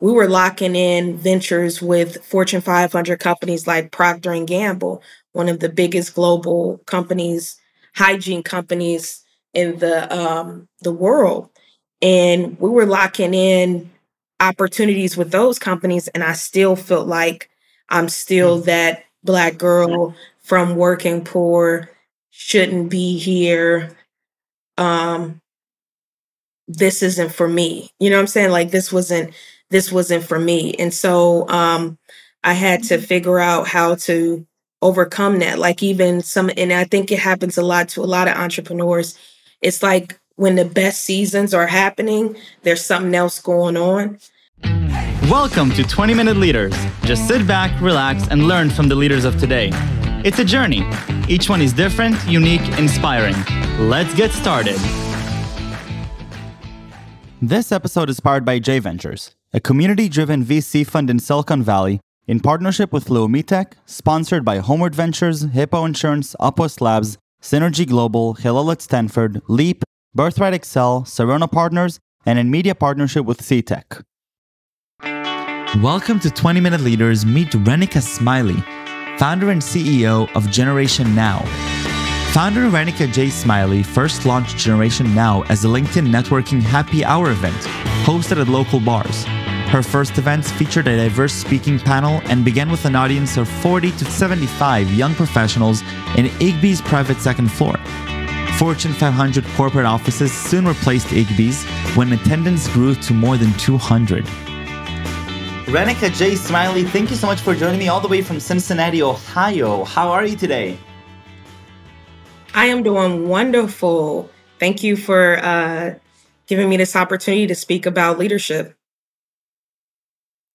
we were locking in ventures with Fortune 500 companies like Procter and Gamble, one of the biggest global companies, hygiene companies in the um, the world, and we were locking in opportunities with those companies, and I still felt like I'm still mm. that black girl from working poor, shouldn't be here. Um, this isn't for me. You know what I'm saying? Like this wasn't this wasn't for me. And so um I had to mm-hmm. figure out how to overcome that. Like even some and I think it happens a lot to a lot of entrepreneurs. It's like when the best seasons are happening, there's something else going on. Welcome to 20 Minute Leaders. Just sit back, relax, and learn from the leaders of today. It's a journey. Each one is different, unique, inspiring. Let's get started. This episode is powered by J Ventures, a community driven VC fund in Silicon Valley in partnership with Leumitech, sponsored by Homeward Ventures, Hippo Insurance, Upwest Labs, Synergy Global, Hillel at Stanford, Leap, Birthright Excel, Sarona Partners, and in media partnership with CTech. Welcome to 20 Minute Leaders. Meet Renika Smiley, founder and CEO of Generation Now Founder Renika J. Smiley first launched Generation Now as a LinkedIn networking happy hour event hosted at local bars. Her first events featured a diverse speaking panel and began with an audience of 40 to 75 young professionals in Igby's private second floor. Fortune 500 corporate offices soon replaced Igby's when attendance grew to more than 200. Renika J. Smiley, thank you so much for joining me all the way from Cincinnati, Ohio. How are you today? I am doing wonderful. Thank you for uh, giving me this opportunity to speak about leadership.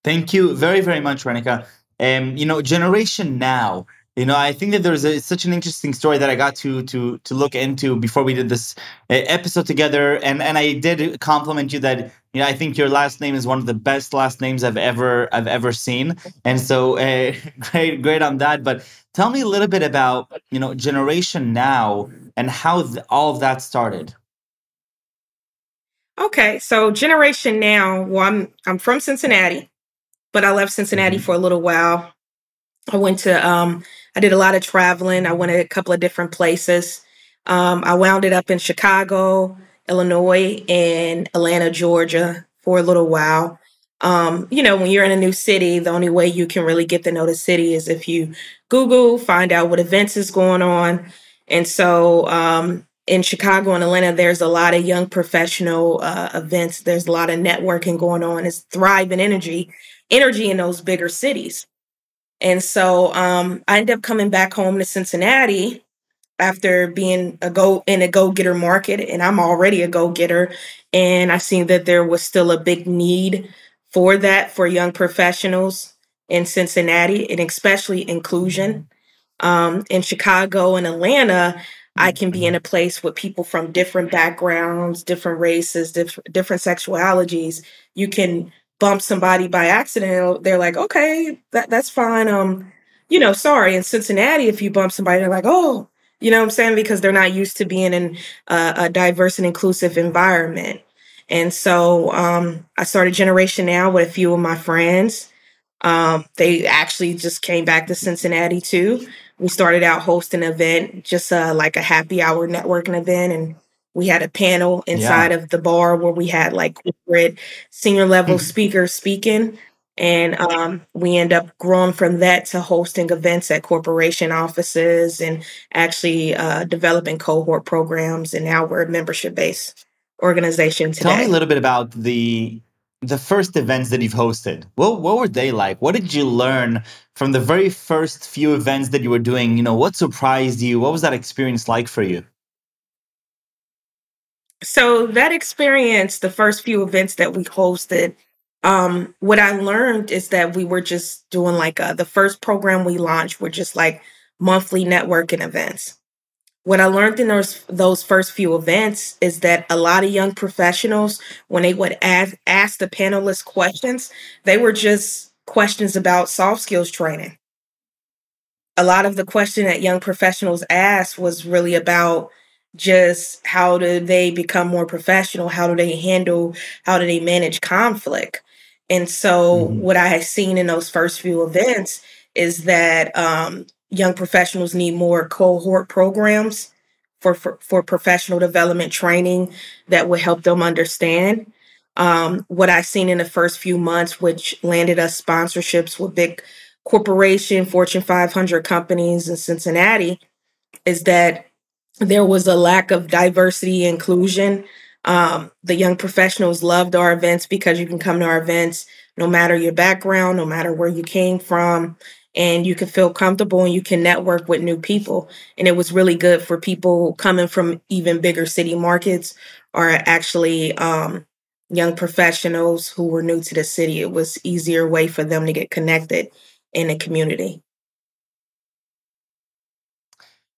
Thank you very, very much, Renika. Um, you know, Generation Now. You know, I think that there's a, such an interesting story that I got to to to look into before we did this uh, episode together, and and I did compliment you that you know I think your last name is one of the best last names I've ever I've ever seen, and so uh, great great on that. But Tell me a little bit about, you know, Generation Now and how th- all of that started. Okay, so Generation Now, well, I'm I'm from Cincinnati, but I left Cincinnati mm-hmm. for a little while. I went to um I did a lot of traveling. I went to a couple of different places. Um, I wound it up in Chicago, Illinois, and Atlanta, Georgia for a little while um, you know, when you're in a new city, the only way you can really get to know the city is if you Google, find out what events is going on. And so um, in Chicago and Atlanta, there's a lot of young professional uh, events. There's a lot of networking going on. It's thriving energy, energy in those bigger cities. And so um, I ended up coming back home to Cincinnati after being a go in a go getter market, and I'm already a go getter. And I seen that there was still a big need for that for young professionals in Cincinnati and especially inclusion. Um, in Chicago and Atlanta, I can be in a place with people from different backgrounds, different races, diff- different sexualities. You can bump somebody by accident. They're like, okay, that, that's fine. Um, you know, sorry. In Cincinnati, if you bump somebody, they're like, oh, you know what I'm saying? Because they're not used to being in uh, a diverse and inclusive environment. And so um, I started Generation Now with a few of my friends. Um, they actually just came back to Cincinnati too. We started out hosting an event, just uh, like a happy hour networking event, and we had a panel inside yeah. of the bar where we had like corporate senior level mm-hmm. speakers speaking. And um, we end up growing from that to hosting events at corporation offices and actually uh, developing cohort programs. And now we're a membership based organization today. Tell me a little bit about the the first events that you've hosted. What what were they like? What did you learn from the very first few events that you were doing? You know, what surprised you? What was that experience like for you? So that experience, the first few events that we hosted, um, what I learned is that we were just doing like a, uh, the first program we launched were just like monthly networking events what I learned in those those first few events is that a lot of young professionals, when they would ask, ask the panelists questions, they were just questions about soft skills training. A lot of the question that young professionals asked was really about just how do they become more professional? How do they handle? How do they manage conflict? And so, mm-hmm. what I had seen in those first few events is that um, young professionals need more cohort programs for, for, for professional development training that would help them understand. Um, what I've seen in the first few months, which landed us sponsorships with big corporation, Fortune 500 companies in Cincinnati, is that there was a lack of diversity inclusion um, the young professionals loved our events because you can come to our events no matter your background, no matter where you came from, and you can feel comfortable and you can network with new people. And it was really good for people coming from even bigger city markets or actually um, young professionals who were new to the city. It was easier way for them to get connected in the community.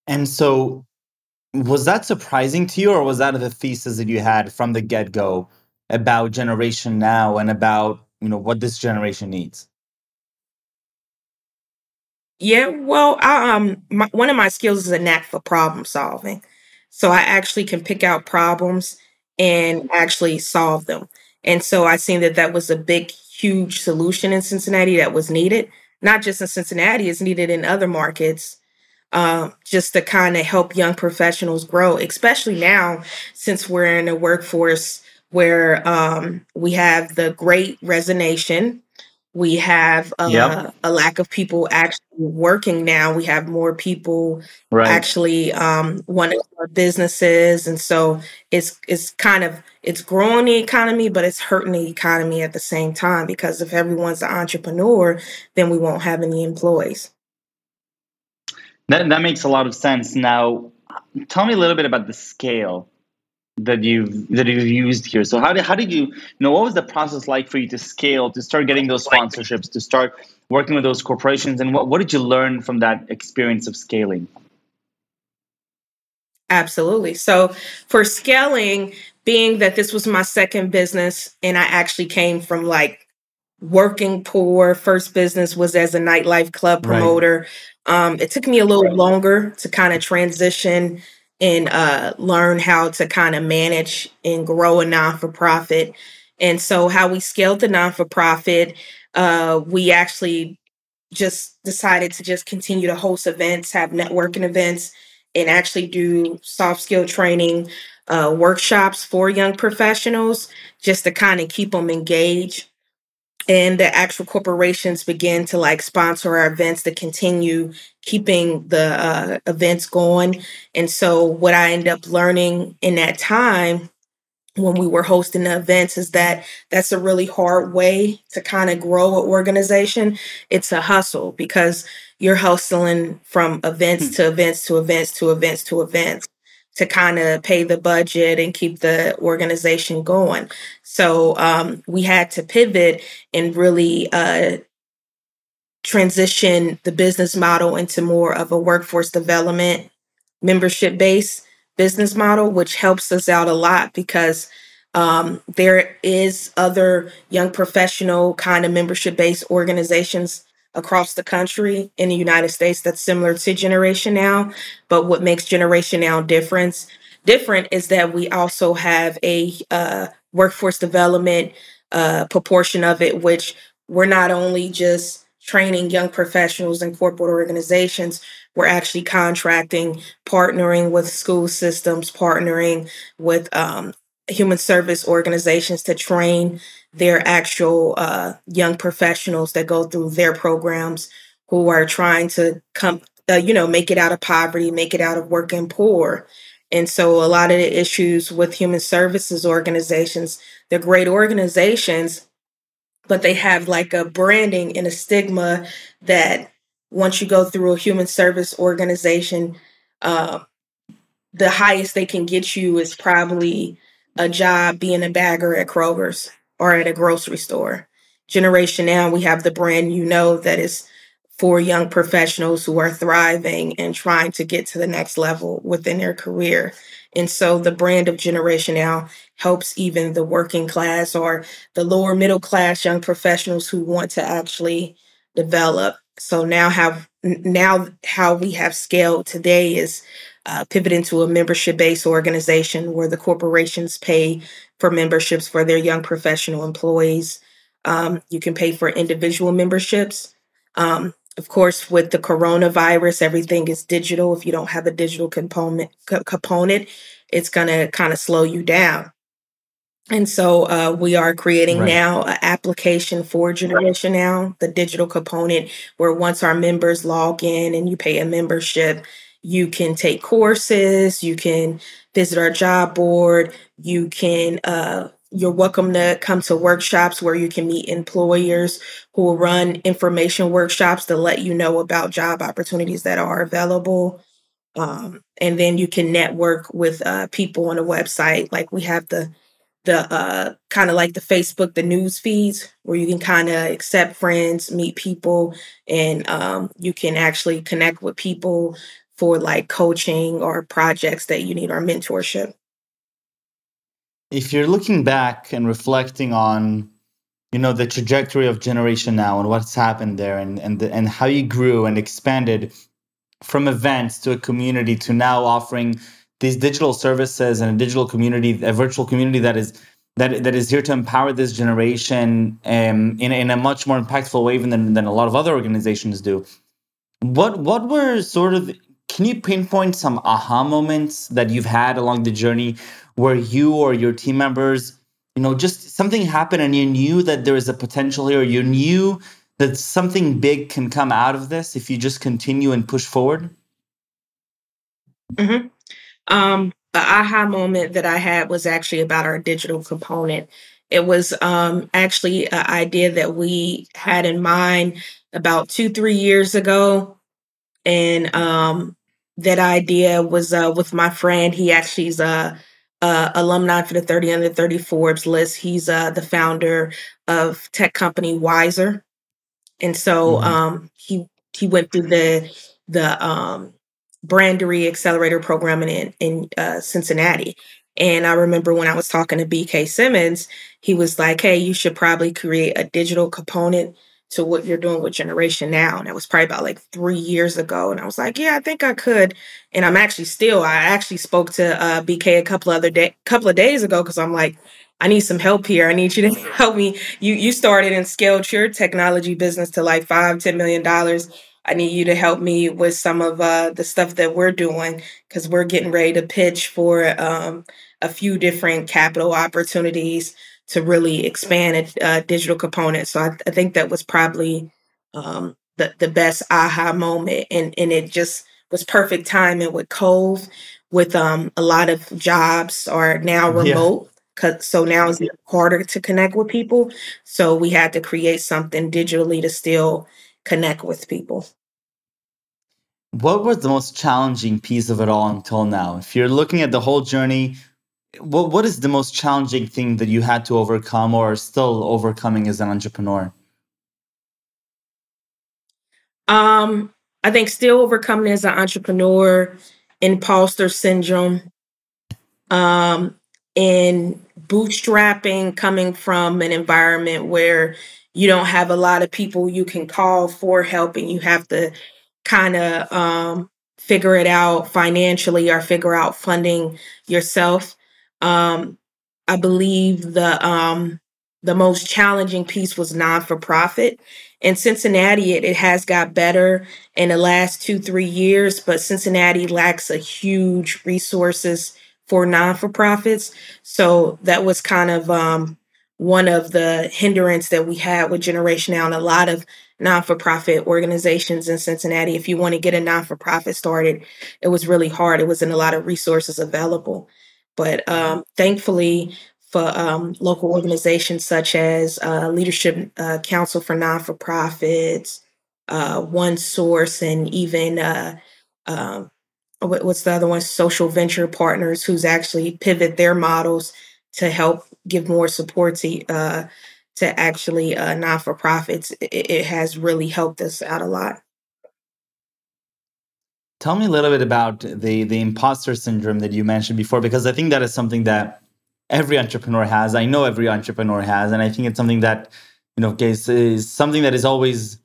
And so was that surprising to you or was that the thesis that you had from the get-go about generation now and about you know what this generation needs? Yeah well I, um my, one of my skills is a knack for problem solving. So i actually can pick out problems and actually solve them. And so i seen that that was a big huge solution in cincinnati that was needed. Not just in cincinnati it's needed in other markets um, just to kind of help young professionals grow, especially now since we're in a workforce where um, we have the great resignation. We have uh, yep. a lack of people actually working now. We have more people right. actually um, wanting businesses, and so it's it's kind of it's growing the economy, but it's hurting the economy at the same time because if everyone's an entrepreneur, then we won't have any employees. That that makes a lot of sense. Now, tell me a little bit about the scale that you've that you've used here. So how did how did you, you know what was the process like for you to scale to start getting those sponsorships to start working with those corporations and what what did you learn from that experience of scaling? Absolutely. So for scaling, being that this was my second business and I actually came from like working poor, first business was as a nightlife club promoter. Right. Um, it took me a little longer to kind of transition and uh, learn how to kind of manage and grow a non for profit. And so, how we scaled the non for profit, uh, we actually just decided to just continue to host events, have networking events, and actually do soft skill training uh, workshops for young professionals just to kind of keep them engaged and the actual corporations begin to like sponsor our events to continue keeping the uh, events going. And so, what I ended up learning in that time when we were hosting the events is that that's a really hard way to kind of grow an organization. It's a hustle because you're hustling from events hmm. to events to events to events to events to kind of pay the budget and keep the organization going. So um, we had to pivot and really uh, transition the business model into more of a workforce development membership based business model, which helps us out a lot because um, there is other young professional kind of membership based organizations across the country in the United States that's similar to Generation Now. But what makes Generation Now difference different is that we also have a uh, workforce development uh, proportion of it, which we're not only just training young professionals in corporate organizations, we're actually contracting, partnering with school systems, partnering with um, human service organizations to train their actual uh, young professionals that go through their programs who are trying to come, uh, you know, make it out of poverty, make it out of working poor. And so a lot of the issues with human services organizations, they're great organizations, but they have like a branding and a stigma that once you go through a human service organization, uh, the highest they can get you is probably a job being a bagger at Kroger's or at a grocery store. Generation Now, we have the brand you know that is for young professionals who are thriving and trying to get to the next level within their career. And so the brand of Generation Now helps even the working class or the lower middle class young professionals who want to actually develop. So now have now how we have scaled today is uh, pivot to a membership based organization where the corporations pay for memberships for their young professional employees. Um, you can pay for individual memberships. Um, of course, with the coronavirus, everything is digital. If you don't have a digital component, component, it's going to kind of slow you down. And so uh, we are creating right. now an application for Generation Now, the digital component, where once our members log in and you pay a membership, you can take courses, you can visit our job board, you can uh, you're welcome to come to workshops where you can meet employers who will run information workshops to let you know about job opportunities that are available. Um, and then you can network with uh, people on the website. Like we have the the uh, kind of like the Facebook, the news feeds, where you can kind of accept friends, meet people, and um, you can actually connect with people for like coaching or projects that you need or mentorship. If you're looking back and reflecting on, you know, the trajectory of Generation Now and what's happened there, and and the, and how you grew and expanded from events to a community to now offering these digital services and a digital community, a virtual community that is that that is here to empower this generation um, in in a much more impactful way than, than a lot of other organizations do. What what were sort of can you pinpoint some aha moments that you've had along the journey where you or your team members, you know, just something happened and you knew that there is a potential here, you knew that something big can come out of this if you just continue and push forward? Mm-hmm. Um, the aha moment that I had was actually about our digital component. It was um, actually an idea that we had in mind about two, three years ago. And um, that idea was uh, with my friend. He actually is a, a, alumni for the 30 under 30 Forbes list. He's uh, the founder of tech company Wiser. And so mm-hmm. um, he he went through the the um, Brandery Accelerator program in in uh, Cincinnati. And I remember when I was talking to BK Simmons, he was like, "Hey, you should probably create a digital component to what you're doing with Generation Now." And that was probably about like three years ago. And I was like, "Yeah, I think I could." And I'm actually still. I actually spoke to uh, BK a couple other day, couple of days ago because I'm like, I need some help here. I need you to help me. You you started and scaled your technology business to like five, ten million dollars I need you to help me with some of uh, the stuff that we're doing because we're getting ready to pitch for um, a few different capital opportunities to really expand a uh, digital component. So I, I, think that was probably um, the the best aha moment, and and it just was perfect timing with Cove, with um, a lot of jobs are now remote. Yeah. Cause, so now it's harder to connect with people. So we had to create something digitally to still connect with people. What was the most challenging piece of it all until now? If you're looking at the whole journey, what what is the most challenging thing that you had to overcome or still overcoming as an entrepreneur? Um, I think still overcoming as an entrepreneur, imposter syndrome, um, and bootstrapping coming from an environment where you don't have a lot of people you can call for help and you have to kind of um, figure it out financially or figure out funding yourself. Um, I believe the um, the most challenging piece was non for profit. In Cincinnati, it, it has got better in the last two three years, but Cincinnati lacks a huge resources for non for profits. So that was kind of um, one of the hindrance that we had with Generation Now, and a lot of non-for-profit organizations in Cincinnati. If you want to get a non-for-profit started, it was really hard. It wasn't a lot of resources available. But um, thankfully, for um, local organizations such as uh, Leadership uh, Council for Non-for-Profits, uh, One Source, and even uh, um, what's the other one? Social Venture Partners, who's actually pivot their models to help give more support to uh, to actually uh, non for profits, it, it has really helped us out a lot. Tell me a little bit about the the imposter syndrome that you mentioned before, because I think that is something that every entrepreneur has. I know every entrepreneur has, and I think it's something that you know is, is something that is always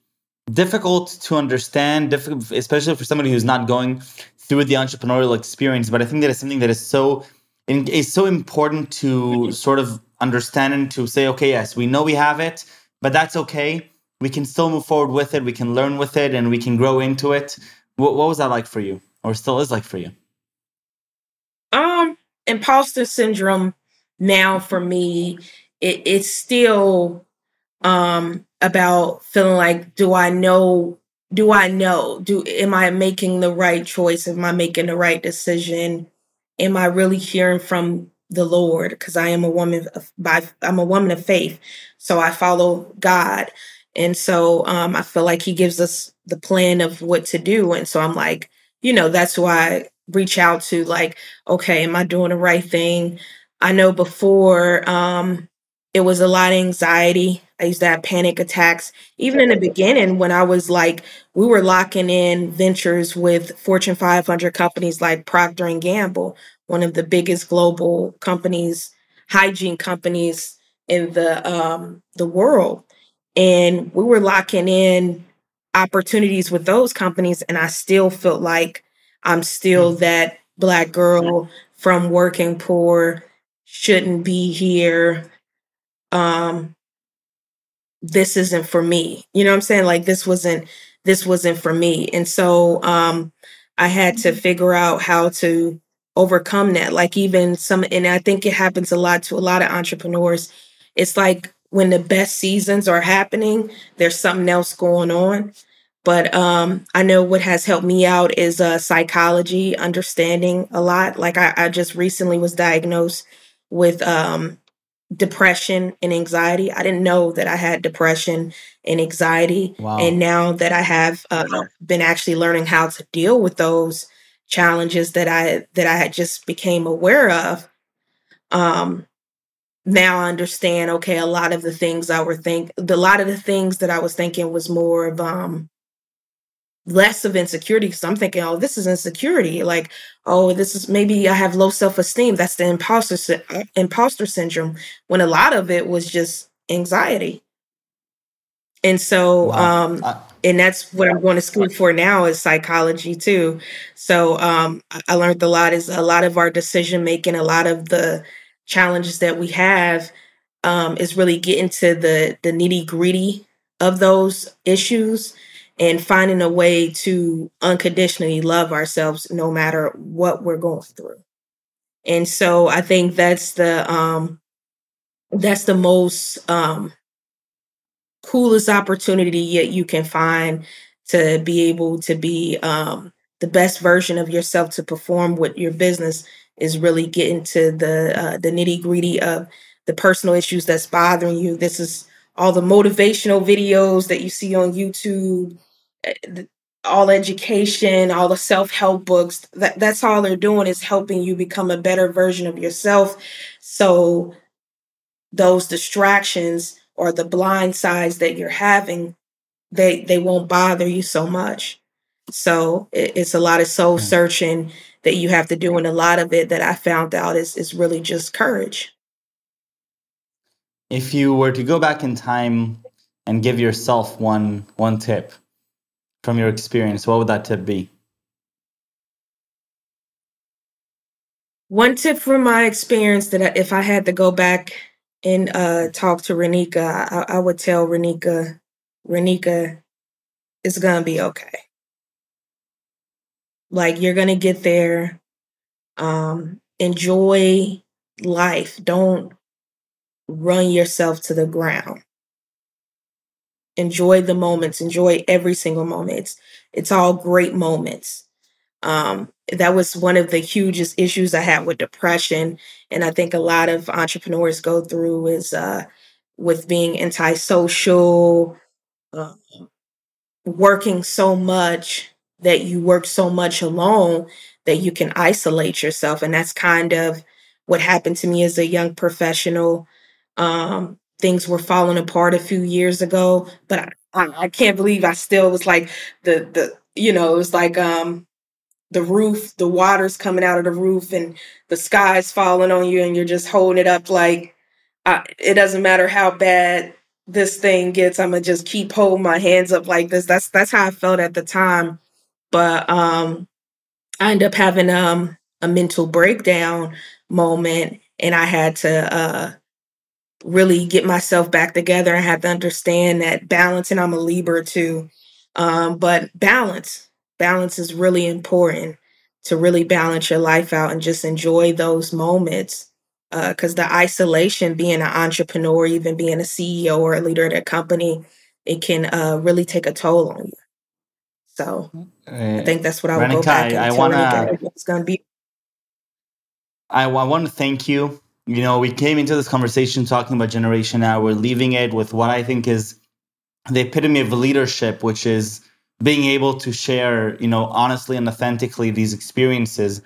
difficult to understand, difficult, especially for somebody who's not going through the entrepreneurial experience. But I think that is something that is so is so important to sort of understand and to say, okay, yes, we know we have it, but that's okay. We can still move forward with it. We can learn with it, and we can grow into it. What, what was that like for you, or still is like for you? Um, imposter syndrome now for me, it, it's still um about feeling like, do I know? Do I know? Do am I making the right choice? Am I making the right decision? Am I really hearing from the Lord? Because I am a woman of by I'm a woman of faith, so I follow God, and so um, I feel like He gives us the plan of what to do, and so I'm like, you know, that's why I reach out to like, okay, am I doing the right thing? I know before um, it was a lot of anxiety. I used to have panic attacks. Even in the beginning, when I was like, we were locking in ventures with Fortune 500 companies like Procter and Gamble, one of the biggest global companies, hygiene companies in the um, the world, and we were locking in opportunities with those companies, and I still felt like I'm still mm. that black girl from working poor, shouldn't be here. Um, this isn't for me. You know what I'm saying? Like this wasn't this wasn't for me. And so um I had to mm-hmm. figure out how to overcome that. Like even some and I think it happens a lot to a lot of entrepreneurs. It's like when the best seasons are happening, there's something else going on. But um, I know what has helped me out is uh, psychology, understanding a lot. Like I, I just recently was diagnosed with um, depression and anxiety. I didn't know that I had depression and anxiety. Wow. And now that I have uh, been actually learning how to deal with those challenges that I that I had just became aware of, um, now I understand. Okay, a lot of the things I were think, a lot of the things that I was thinking was more of um, less of insecurity because I'm thinking, oh, this is insecurity. Like, oh, this is maybe I have low self esteem. That's the imposter uh, imposter syndrome. When a lot of it was just anxiety. And so, wow. um, I- and that's what I'm going to school for now is psychology too. So um, I learned a lot is a lot of our decision making, a lot of the challenges that we have um, is really getting to the the nitty gritty of those issues and finding a way to unconditionally love ourselves no matter what we're going through. And so I think that's the um that's the most um coolest opportunity yet you can find to be able to be um the best version of yourself to perform with your business is really getting to the uh, the nitty gritty of the personal issues that's bothering you. This is all the motivational videos that you see on YouTube, Eh, all education, all the self-help books, that, that's all they're doing is helping you become a better version of yourself. So those distractions or the blind sides that you're having, they they won't bother you so much. So it, it's a lot of soul searching that you have to do, and a lot of it that I found out is is really just courage. If you were to go back in time and give yourself one one tip, from your experience, what would that tip be? One tip from my experience that if I had to go back and uh, talk to Renika, I, I would tell Renika, Renika, it's gonna be okay. Like you're gonna get there. Um, enjoy life. Don't run yourself to the ground enjoy the moments enjoy every single moment it's it's all great moments um that was one of the hugest issues i had with depression and i think a lot of entrepreneurs go through is uh with being antisocial uh, working so much that you work so much alone that you can isolate yourself and that's kind of what happened to me as a young professional um things were falling apart a few years ago, but I, I, can't believe I still was like the the you know it was like um the roof, the water's coming out of the roof, and the sky's falling on you, and you're just holding it up like it doesn't matter how bad this thing gets. I'm gonna just keep holding my hands up like this. That's that's how I felt at the time. But um, I ended up having um a mental breakdown moment, and I had to uh really get myself back together. I had to understand that balance, and I'm a Libra too. Um, but balance, balance is really important to really balance your life out and just enjoy those moments. Because uh, the isolation, being an entrepreneur, even being a CEO or a leader of a company, it can uh, really take a toll on you. So I eh, think that's what I would go back I, I wanna, it's going to be. I, I want to thank you. You know, we came into this conversation talking about Generation Now. We're leaving it with what I think is the epitome of leadership, which is being able to share, you know, honestly and authentically these experiences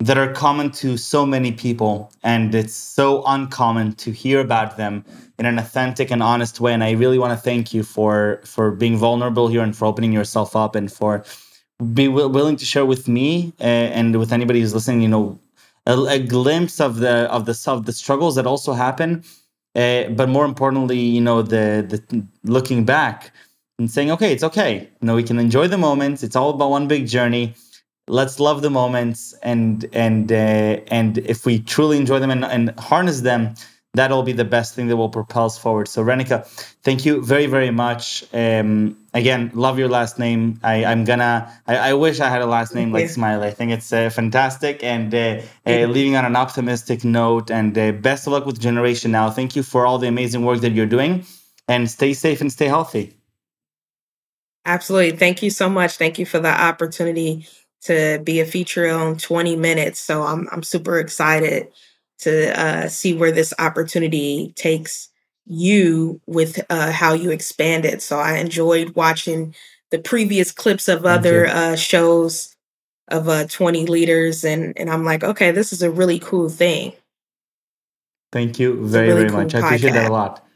that are common to so many people and it's so uncommon to hear about them in an authentic and honest way and i really want to thank you for for being vulnerable here and for opening yourself up and for be willing to share with me uh, and with anybody who's listening you know a, a, glimpse of the of the of the struggles that also happen uh, but more importantly you know the the looking back and saying okay it's okay. You know we can enjoy the moments. It's all about one big journey. Let's love the moments and and uh, and if we truly enjoy them and, and harness them that'll be the best thing that will propel us forward. So renika thank you very very much. Um, again love your last name. I, i'm gonna I, I wish i had a last name like smiley i think it's uh, fantastic and uh, uh, leaving on an optimistic note and uh, best of luck with generation now. Thank you for all the amazing work that you're doing and stay safe and stay healthy. Absolutely. Thank you so much. Thank you for the opportunity to be a feature on 20 minutes. So I'm I'm super excited to uh, see where this opportunity takes you with uh, how you expand it. So I enjoyed watching the previous clips of other uh, shows of uh, 20 leaders, and and I'm like, okay, this is a really cool thing. Thank you very really very cool much. I appreciate that a lot.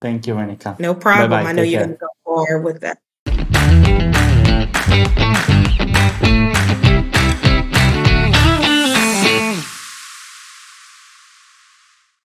Thank you, Renika. No problem. Bye-bye. I know Take you're going to go forward with that.